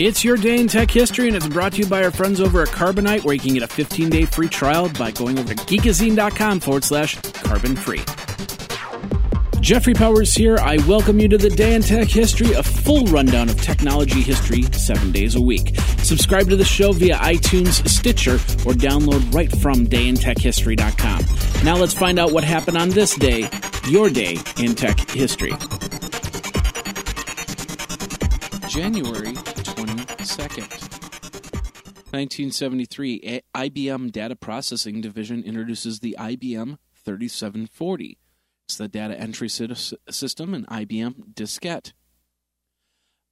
It's your day in tech history, and it's brought to you by our friends over at Carbonite, where you can get a 15 day free trial by going over to geekazine.com forward slash carbon free. Jeffrey Powers here. I welcome you to the Day in Tech History, a full rundown of technology history seven days a week. Subscribe to the show via iTunes, Stitcher, or download right from dayintechhistory.com. Now let's find out what happened on this day, your day in tech history. January 22nd. 1973, IBM Data Processing Division introduces the IBM 3740. It's the data entry system in IBM Diskette.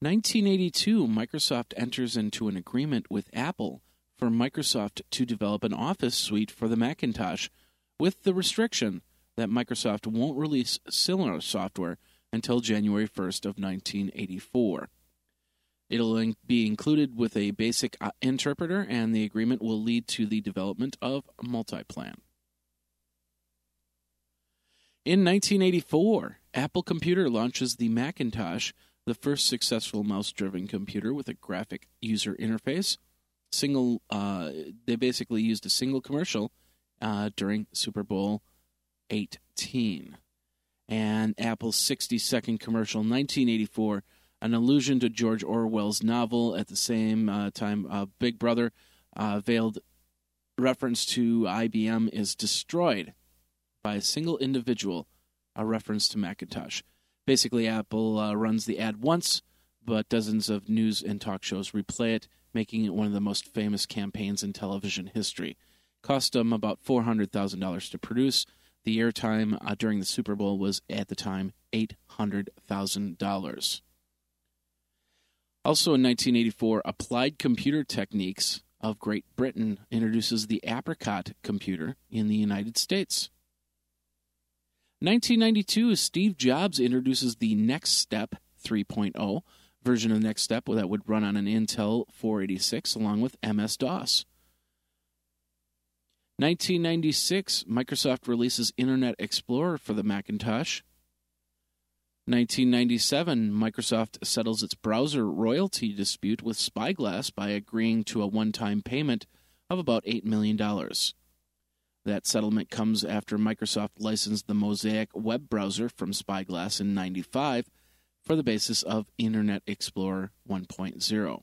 1982, Microsoft enters into an agreement with Apple for Microsoft to develop an Office suite for the Macintosh, with the restriction that Microsoft won't release similar software until January 1st of 1984. It'll be included with a basic uh, interpreter, and the agreement will lead to the development of Multiplan. In 1984, Apple Computer launches the Macintosh, the first successful mouse-driven computer with a graphic user interface. Single, uh, they basically used a single commercial uh, during Super Bowl 18, and Apple's 60-second commercial, 1984 an allusion to George Orwell's novel. At the same uh, time, uh, Big Brother uh, veiled reference to IBM is destroyed by a single individual, a reference to Macintosh. Basically, Apple uh, runs the ad once, but dozens of news and talk shows replay it, making it one of the most famous campaigns in television history. Cost them about $400,000 to produce. The airtime uh, during the Super Bowl was, at the time, $800,000. Also in 1984, Applied Computer Techniques of Great Britain introduces the Apricot computer in the United States. 1992, Steve Jobs introduces the NeXTSTEP 3.0 version of NeXTSTEP that would run on an Intel 486 along with MS DOS. 1996, Microsoft releases Internet Explorer for the Macintosh. 1997, Microsoft settles its browser royalty dispute with Spyglass by agreeing to a one time payment of about $8 million. That settlement comes after Microsoft licensed the Mosaic web browser from Spyglass in 95 for the basis of Internet Explorer 1.0.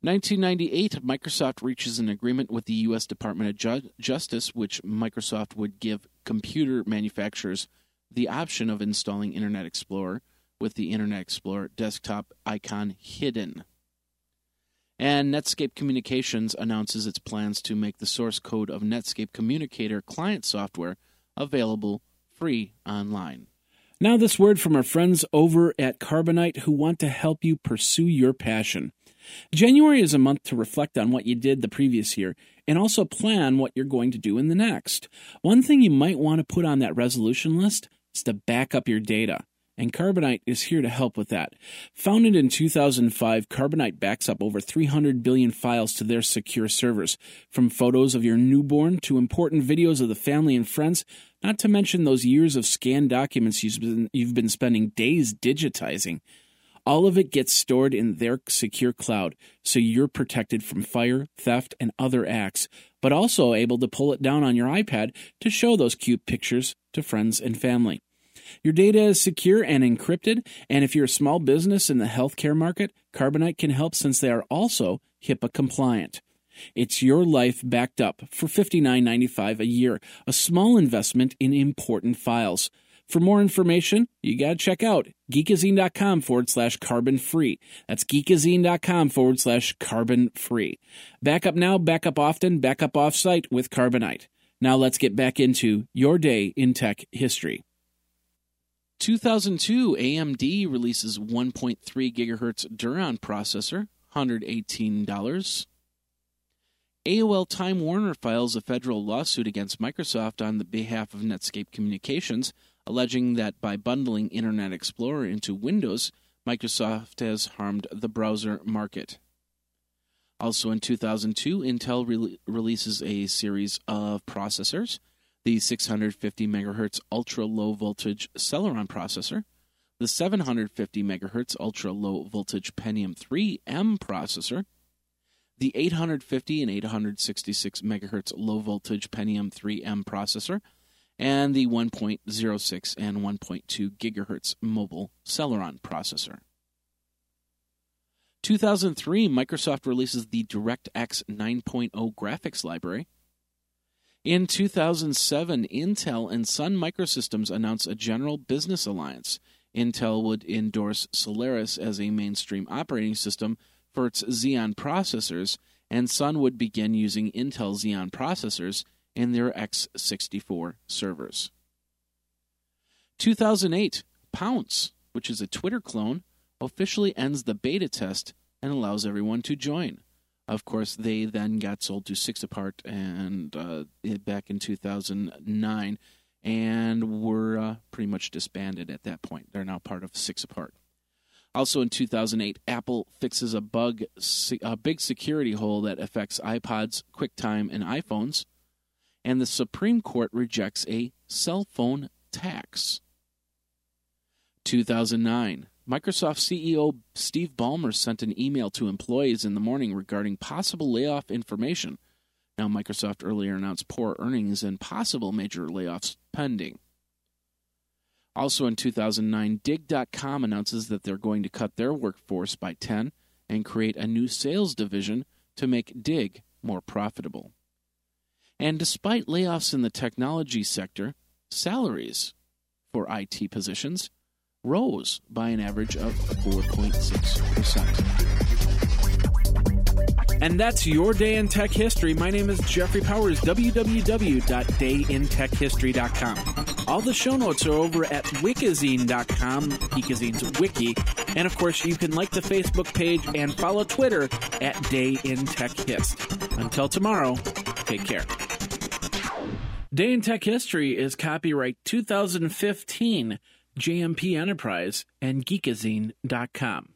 1998, Microsoft reaches an agreement with the U.S. Department of Ju- Justice, which Microsoft would give computer manufacturers the option of installing Internet Explorer with the Internet Explorer desktop icon hidden. And Netscape Communications announces its plans to make the source code of Netscape Communicator client software available free online. Now, this word from our friends over at Carbonite who want to help you pursue your passion. January is a month to reflect on what you did the previous year and also plan what you're going to do in the next. One thing you might want to put on that resolution list is to back up your data. And Carbonite is here to help with that. Founded in 2005, Carbonite backs up over 300 billion files to their secure servers, from photos of your newborn to important videos of the family and friends, not to mention those years of scanned documents you've been, you've been spending days digitizing. All of it gets stored in their secure cloud, so you're protected from fire, theft, and other acts, but also able to pull it down on your iPad to show those cute pictures to friends and family. Your data is secure and encrypted, and if you're a small business in the healthcare market, Carbonite can help since they are also HIPAA compliant. It's your life backed up for $59.95 a year, a small investment in important files. For more information, you got to check out geekazine.com forward slash carbon free. That's geekazine.com forward slash carbon free. Back up now, back up often, back up offsite with Carbonite. Now let's get back into your day in tech history. 2002, AMD releases 1.3 gigahertz Duron processor, $118. AOL Time Warner files a federal lawsuit against Microsoft on the behalf of Netscape Communications, alleging that by bundling Internet Explorer into Windows, Microsoft has harmed the browser market. Also in 2002, Intel re- releases a series of processors the 650 MHz ultra low voltage Celeron processor, the 750 MHz ultra low voltage Pentium 3M processor, the 850 and 866 MHz low voltage Pentium 3M processor, and the 1.06 and 1.2 gigahertz mobile Celeron processor. 2003, Microsoft releases the DirectX 9.0 graphics library. In 2007, Intel and Sun Microsystems announce a general business alliance. Intel would endorse Solaris as a mainstream operating system for its Xeon processors, and Sun would begin using Intel Xeon processors in their x64 servers. 2008, Pownce, which is a Twitter clone, officially ends the beta test and allows everyone to join. Of course, they then got sold to Six Apart and uh, back in 2009 and were uh, pretty much disbanded at that point. They're now part of Six Apart. Also in 2008, Apple fixes a bug, a big security hole that affects iPods, QuickTime, and iPhones. And the Supreme Court rejects a cell phone tax. 2009, Microsoft CEO Steve Ballmer sent an email to employees in the morning regarding possible layoff information. Now, Microsoft earlier announced poor earnings and possible major layoffs pending. Also in 2009, Digg.com announces that they're going to cut their workforce by 10 and create a new sales division to make Dig more profitable. And despite layoffs in the technology sector, salaries for IT positions rose by an average of 4.6%. And that's your day in tech history. My name is Jeffrey Powers, www.dayintechhistory.com. All the show notes are over at wikizine.com, Geekazine's wiki. And of course, you can like the Facebook page and follow Twitter at Day in Tech Hist. Until tomorrow, take care. Day in Tech History is copyright 2015 JMP Enterprise, and geekazine.com.